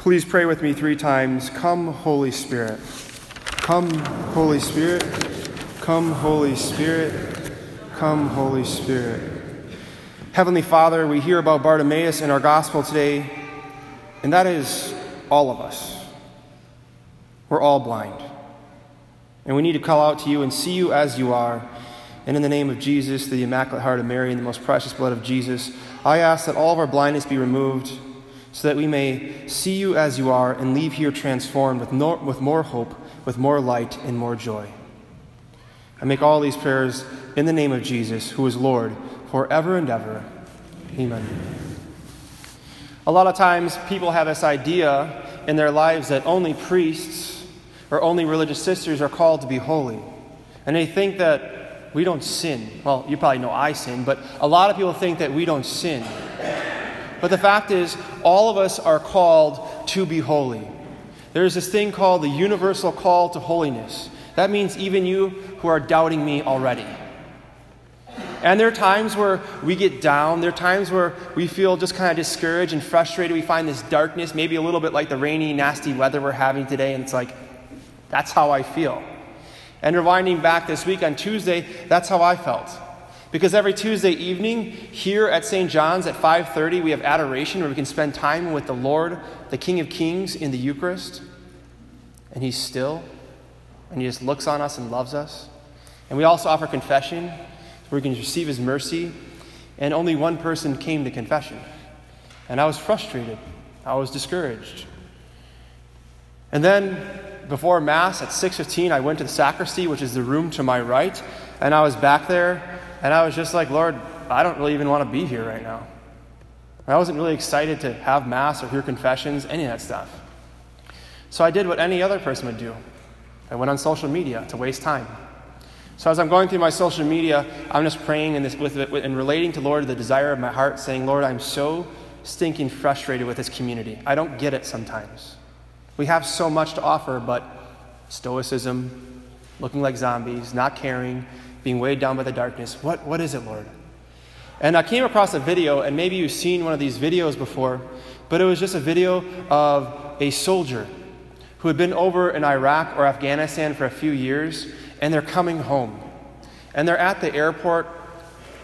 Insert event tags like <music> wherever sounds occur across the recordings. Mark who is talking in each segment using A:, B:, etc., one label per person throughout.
A: Please pray with me three times. Come, Holy Spirit. Come, Holy Spirit. Come, Holy Spirit. Come, Holy Spirit. Heavenly Father, we hear about Bartimaeus in our gospel today, and that is all of us. We're all blind. And we need to call out to you and see you as you are. And in the name of Jesus, the Immaculate Heart of Mary, and the most precious blood of Jesus, I ask that all of our blindness be removed so that we may see you as you are and leave here transformed with, no, with more hope, with more light, and more joy. I make all these prayers in the name of Jesus, who is Lord, forever and ever. Amen. A lot of times people have this idea in their lives that only priests or only religious sisters are called to be holy. And they think that we don't sin. Well, you probably know I sin, but a lot of people think that we don't sin. But the fact is, all of us are called to be holy. There's this thing called the universal call to holiness. That means even you who are doubting me already. And there are times where we get down. There are times where we feel just kind of discouraged and frustrated. We find this darkness, maybe a little bit like the rainy, nasty weather we're having today. And it's like, that's how I feel. And rewinding back this week on Tuesday, that's how I felt. Because every Tuesday evening here at St. John's at 5:30 we have adoration where we can spend time with the Lord, the King of Kings in the Eucharist. And he's still and he just looks on us and loves us. And we also offer confession where we can receive his mercy. And only one person came to confession. And I was frustrated. I was discouraged. And then before mass at 6:15 I went to the sacristy, which is the room to my right, and I was back there and I was just like, Lord, I don't really even want to be here right now. I wasn't really excited to have Mass or hear confessions, any of that stuff. So I did what any other person would do I went on social media to waste time. So as I'm going through my social media, I'm just praying and, this, with, with, and relating to Lord the desire of my heart, saying, Lord, I'm so stinking frustrated with this community. I don't get it sometimes. We have so much to offer, but stoicism, looking like zombies, not caring, being weighed down by the darkness. What, what is it, Lord? And I came across a video, and maybe you've seen one of these videos before, but it was just a video of a soldier who had been over in Iraq or Afghanistan for a few years, and they're coming home. And they're at the airport,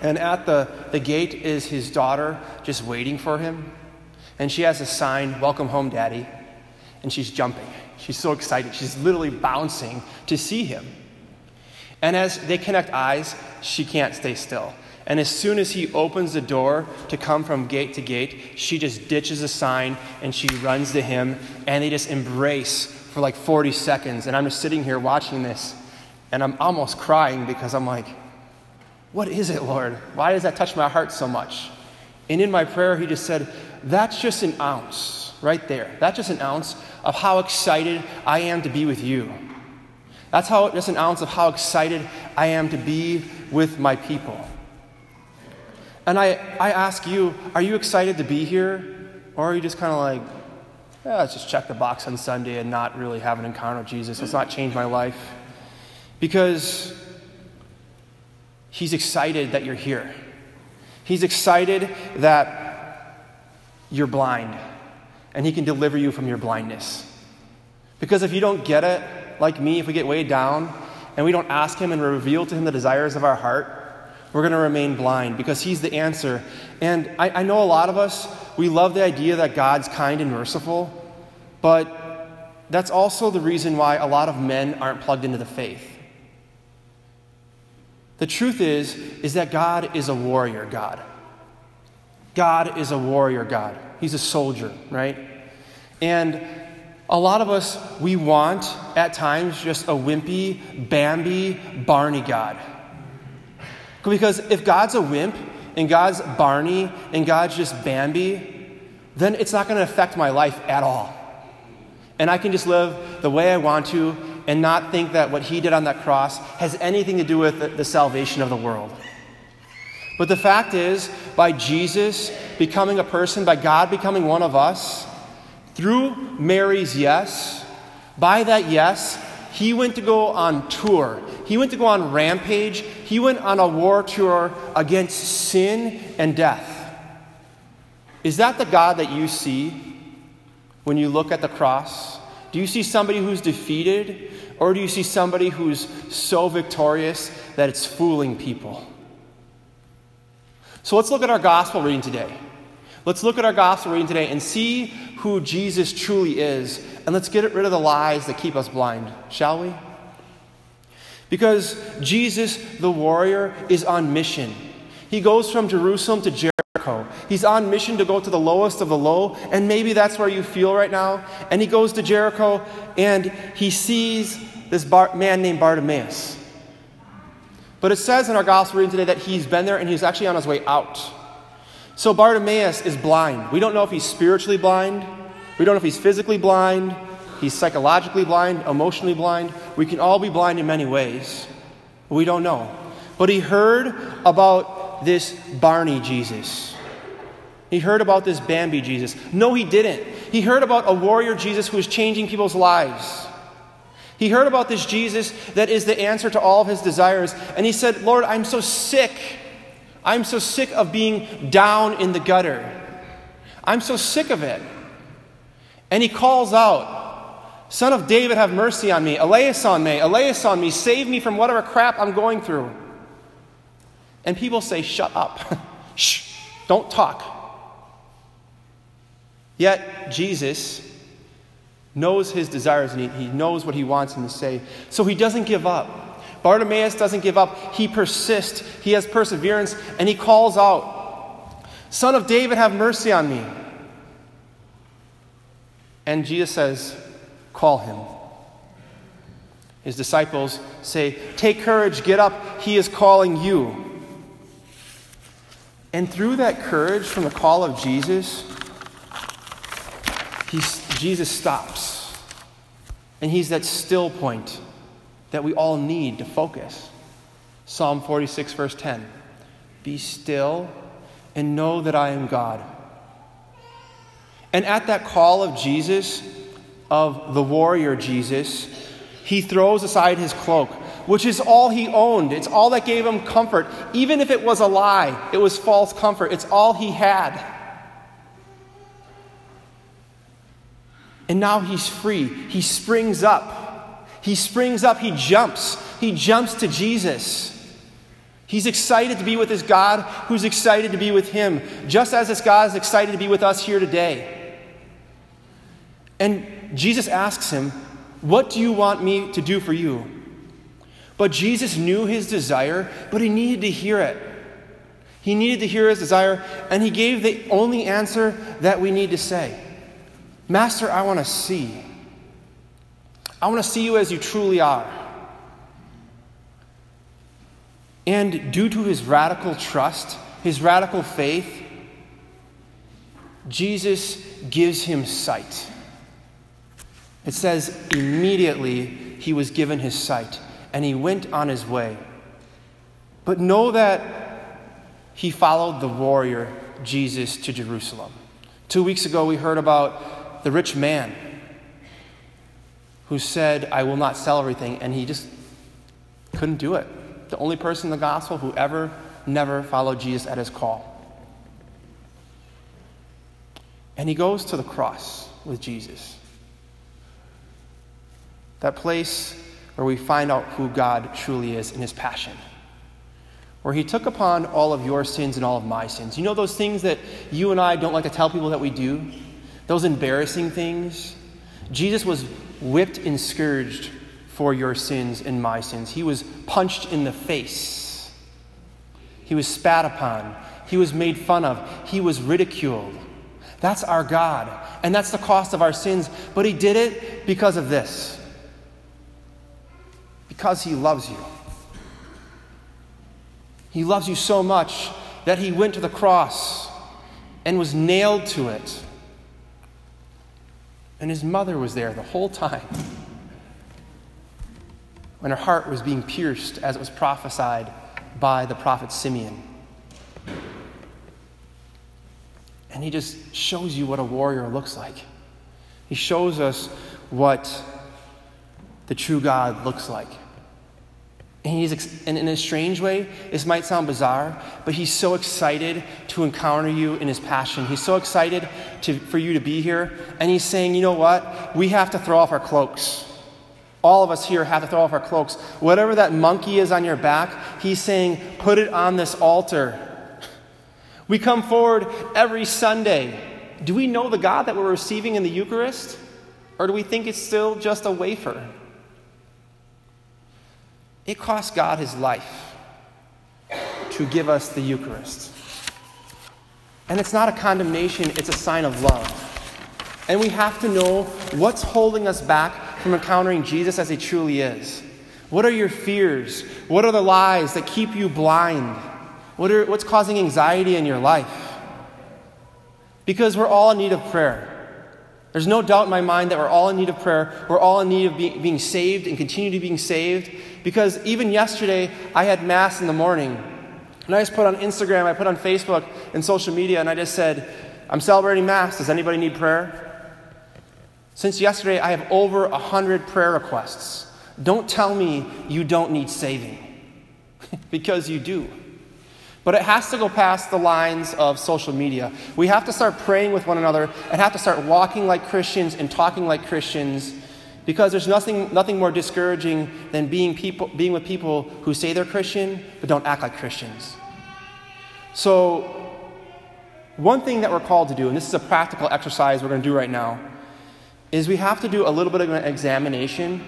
A: and at the, the gate is his daughter just waiting for him. And she has a sign, Welcome home, Daddy. And she's jumping. She's so excited. She's literally bouncing to see him. And as they connect eyes, she can't stay still. And as soon as he opens the door to come from gate to gate, she just ditches a sign and she runs to him and they just embrace for like 40 seconds. And I'm just sitting here watching this and I'm almost crying because I'm like, what is it, Lord? Why does that touch my heart so much? And in my prayer, he just said, that's just an ounce right there. That's just an ounce of how excited I am to be with you. That's how just an ounce of how excited I am to be with my people. And I, I ask you, are you excited to be here? Or are you just kind of like, yeah, let's just check the box on Sunday and not really have an encounter with Jesus? Let's not change my life. Because he's excited that you're here. He's excited that you're blind and he can deliver you from your blindness. Because if you don't get it, like me, if we get weighed down and we don't ask Him and reveal to Him the desires of our heart, we're going to remain blind because He's the answer. And I, I know a lot of us, we love the idea that God's kind and merciful, but that's also the reason why a lot of men aren't plugged into the faith. The truth is, is that God is a warrior God. God is a warrior God. He's a soldier, right? And a lot of us, we want at times just a wimpy, Bambi, Barney God. Because if God's a wimp and God's Barney and God's just Bambi, then it's not going to affect my life at all. And I can just live the way I want to and not think that what he did on that cross has anything to do with the salvation of the world. But the fact is, by Jesus becoming a person, by God becoming one of us, through Mary's yes, by that yes, he went to go on tour. He went to go on rampage. He went on a war tour against sin and death. Is that the God that you see? when you look at the cross? Do you see somebody who's defeated, or do you see somebody who's so victorious that it's fooling people? So let's look at our gospel reading today. Let's look at our gospel reading today and see who Jesus truly is, and let's get rid of the lies that keep us blind, shall we? Because Jesus, the warrior, is on mission. He goes from Jerusalem to Jericho. He's on mission to go to the lowest of the low, and maybe that's where you feel right now. And he goes to Jericho and he sees this bar- man named Bartimaeus. But it says in our gospel reading today that he's been there and he's actually on his way out. So Bartimaeus is blind. We don't know if he's spiritually blind, we don't know if he's physically blind, he's psychologically blind, emotionally blind. We can all be blind in many ways. We don't know. But he heard about this Barney Jesus. He heard about this Bambi Jesus. No, he didn't. He heard about a warrior Jesus who is changing people's lives. He heard about this Jesus that is the answer to all of his desires. And he said, Lord, I'm so sick. I'm so sick of being down in the gutter. I'm so sick of it. And he calls out, Son of David, have mercy on me. Elias on me. Elias on me. Save me from whatever crap I'm going through. And people say, Shut up. <laughs> Shh. Don't talk. Yet, Jesus knows his desires and he, he knows what he wants him to say. So he doesn't give up. Bartimaeus doesn't give up. He persists. He has perseverance and he calls out, Son of David, have mercy on me. And Jesus says, Call him. His disciples say, Take courage, get up, he is calling you. And through that courage from the call of Jesus, Jesus stops. And he's that still point that we all need to focus. Psalm 46, verse 10 Be still and know that I am God. And at that call of Jesus, of the warrior Jesus, he throws aside his cloak, which is all he owned. It's all that gave him comfort. Even if it was a lie, it was false comfort. It's all he had. And now he's free. He springs up. He springs up. He jumps. He jumps to Jesus. He's excited to be with his God, who's excited to be with him, just as this God is excited to be with us here today. And Jesus asks him, What do you want me to do for you? But Jesus knew his desire, but he needed to hear it. He needed to hear his desire, and he gave the only answer that we need to say. Master, I want to see. I want to see you as you truly are. And due to his radical trust, his radical faith, Jesus gives him sight. It says, immediately he was given his sight, and he went on his way. But know that he followed the warrior Jesus to Jerusalem. Two weeks ago, we heard about the rich man who said, I will not sell everything, and he just couldn't do it. The only person in the gospel who ever, never followed Jesus at his call. And he goes to the cross with Jesus. That place where we find out who God truly is in his passion. Where he took upon all of your sins and all of my sins. You know those things that you and I don't like to tell people that we do? those embarrassing things. Jesus was whipped and scourged for your sins and my sins. He was punched in the face. He was spat upon. He was made fun of. He was ridiculed. That's our God. And that's the cost of our sins. But He did it because of this because He loves you. He loves you so much that He went to the cross and was nailed to it and his mother was there the whole time. When her heart was being pierced as it was prophesied by the prophet Simeon. And he just shows you what a warrior looks like. He shows us what the true God looks like. And he's, and in a strange way, this might sound bizarre, but he's so excited to encounter you in his passion. He's so excited to, for you to be here. And he's saying, you know what? We have to throw off our cloaks. All of us here have to throw off our cloaks. Whatever that monkey is on your back, he's saying, put it on this altar. <laughs> We come forward every Sunday. Do we know the God that we're receiving in the Eucharist? Or do we think it's still just a wafer? It cost God his life to give us the Eucharist. And it's not a condemnation, it's a sign of love. And we have to know what's holding us back from encountering Jesus as he truly is. What are your fears? What are the lies that keep you blind? What are, what's causing anxiety in your life? Because we're all in need of prayer. There's no doubt in my mind that we're all in need of prayer. We're all in need of be, being saved and continue to being saved. Because even yesterday, I had Mass in the morning. And I just put on Instagram, I put on Facebook and social media, and I just said, I'm celebrating Mass. Does anybody need prayer? Since yesterday, I have over 100 prayer requests. Don't tell me you don't need saving, <laughs> because you do. But it has to go past the lines of social media. We have to start praying with one another and have to start walking like Christians and talking like Christians because there's nothing, nothing more discouraging than being, people, being with people who say they're Christian but don't act like Christians. So, one thing that we're called to do, and this is a practical exercise we're going to do right now, is we have to do a little bit of an examination,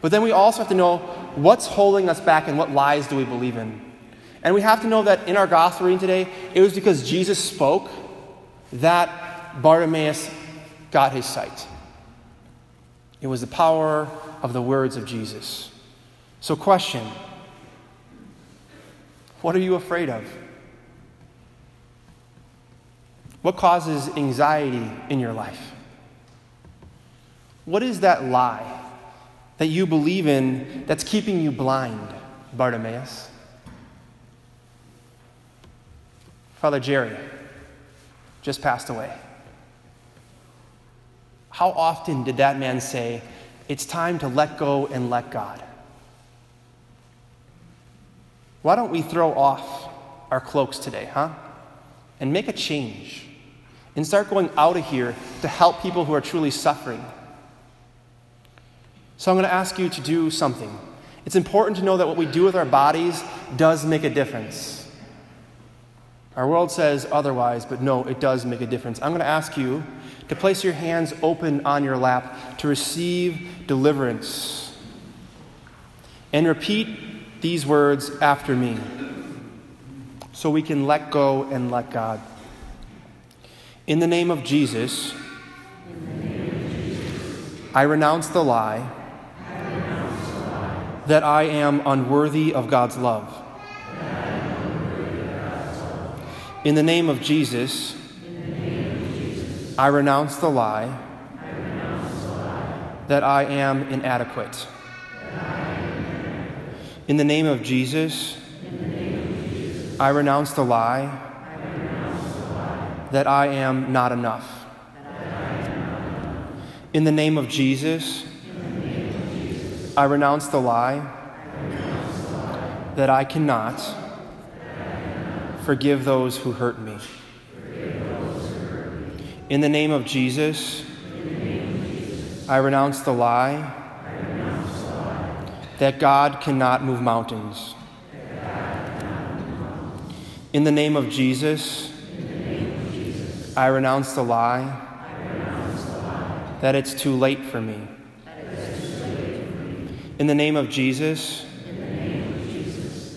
A: but then we also have to know what's holding us back and what lies do we believe in. And we have to know that in our gospel reading today, it was because Jesus spoke that Bartimaeus got his sight. It was the power of the words of Jesus. So, question What are you afraid of? What causes anxiety in your life? What is that lie that you believe in that's keeping you blind, Bartimaeus? Father Jerry just passed away. How often did that man say, It's time to let go and let God? Why don't we throw off our cloaks today, huh? And make a change and start going out of here to help people who are truly suffering. So I'm going to ask you to do something. It's important to know that what we do with our bodies does make a difference. Our world says otherwise, but no, it does make a difference. I'm going to ask you to place your hands open on your lap to receive deliverance. And repeat these words after me so we can let go and let God. In the name of Jesus, I renounce the lie that I am unworthy of God's love. In the name of Jesus, I, renounce the lie, that I am inadequate. In the name of Jesus, I renounce the lie, that I am not enough. In the name of Jesus, I renounce the lie, that I cannot Forgive those who hurt me. In the name of Jesus, I renounce the lie that God cannot move mountains. In the name of Jesus, I renounce the lie that it's too late for me. In the name of Jesus,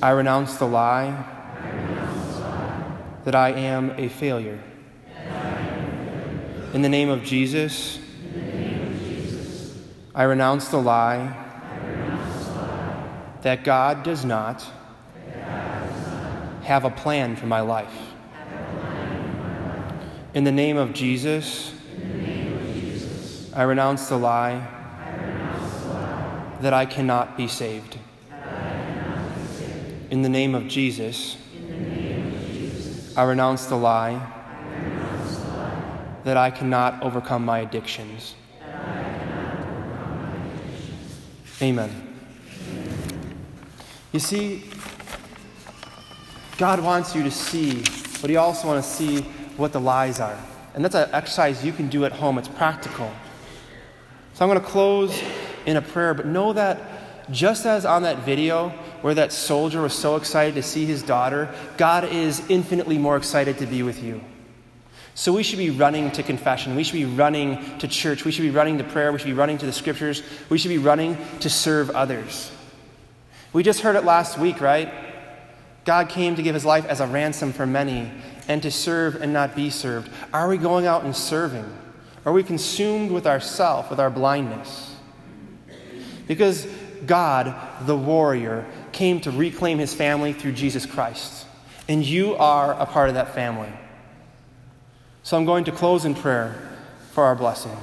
A: I renounce the lie that I am a failure. In the name of Jesus, I renounce the lie that God does not have a plan for my life. In the name of Jesus, I renounce the lie that I cannot be saved. In the name of Jesus, I renounce the lie, that I cannot overcome my addictions. Amen. You see, God wants you to see, but He also wants to see what the lies are. And that's an exercise you can do at home. It's practical. So I'm going to close in a prayer, but know that just as on that video where that soldier was so excited to see his daughter, God is infinitely more excited to be with you. So we should be running to confession. We should be running to church. We should be running to prayer. We should be running to the scriptures. We should be running to serve others. We just heard it last week, right? God came to give his life as a ransom for many and to serve and not be served. Are we going out and serving? Are we consumed with ourself, with our blindness? Because God, the warrior, came to reclaim his family through Jesus Christ. And you are a part of that family. So I'm going to close in prayer for our blessing.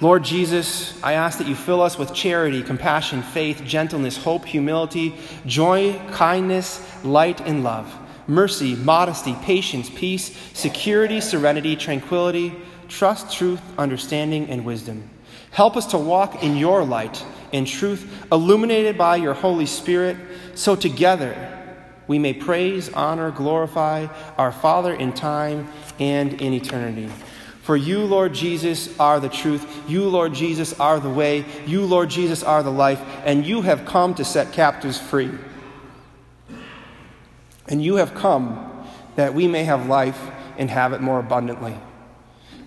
A: Lord Jesus, I ask that you fill us with charity, compassion, faith, gentleness, hope, humility, joy, kindness, light, and love, mercy, modesty, patience, peace, security, serenity, tranquility, trust, truth, understanding, and wisdom. Help us to walk in your light and truth, illuminated by your Holy Spirit, so together we may praise, honor, glorify our Father in time and in eternity. For you, Lord Jesus, are the truth. You, Lord Jesus, are the way. You, Lord Jesus, are the life. And you have come to set captives free. And you have come that we may have life and have it more abundantly.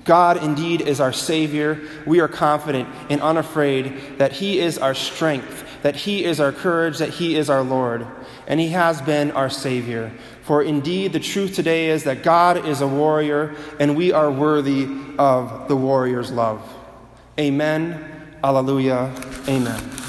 A: God indeed is our Savior. We are confident and unafraid that He is our strength, that He is our courage, that He is our Lord, and He has been our Savior. For indeed, the truth today is that God is a warrior, and we are worthy of the warrior's love. Amen. Alleluia. Amen.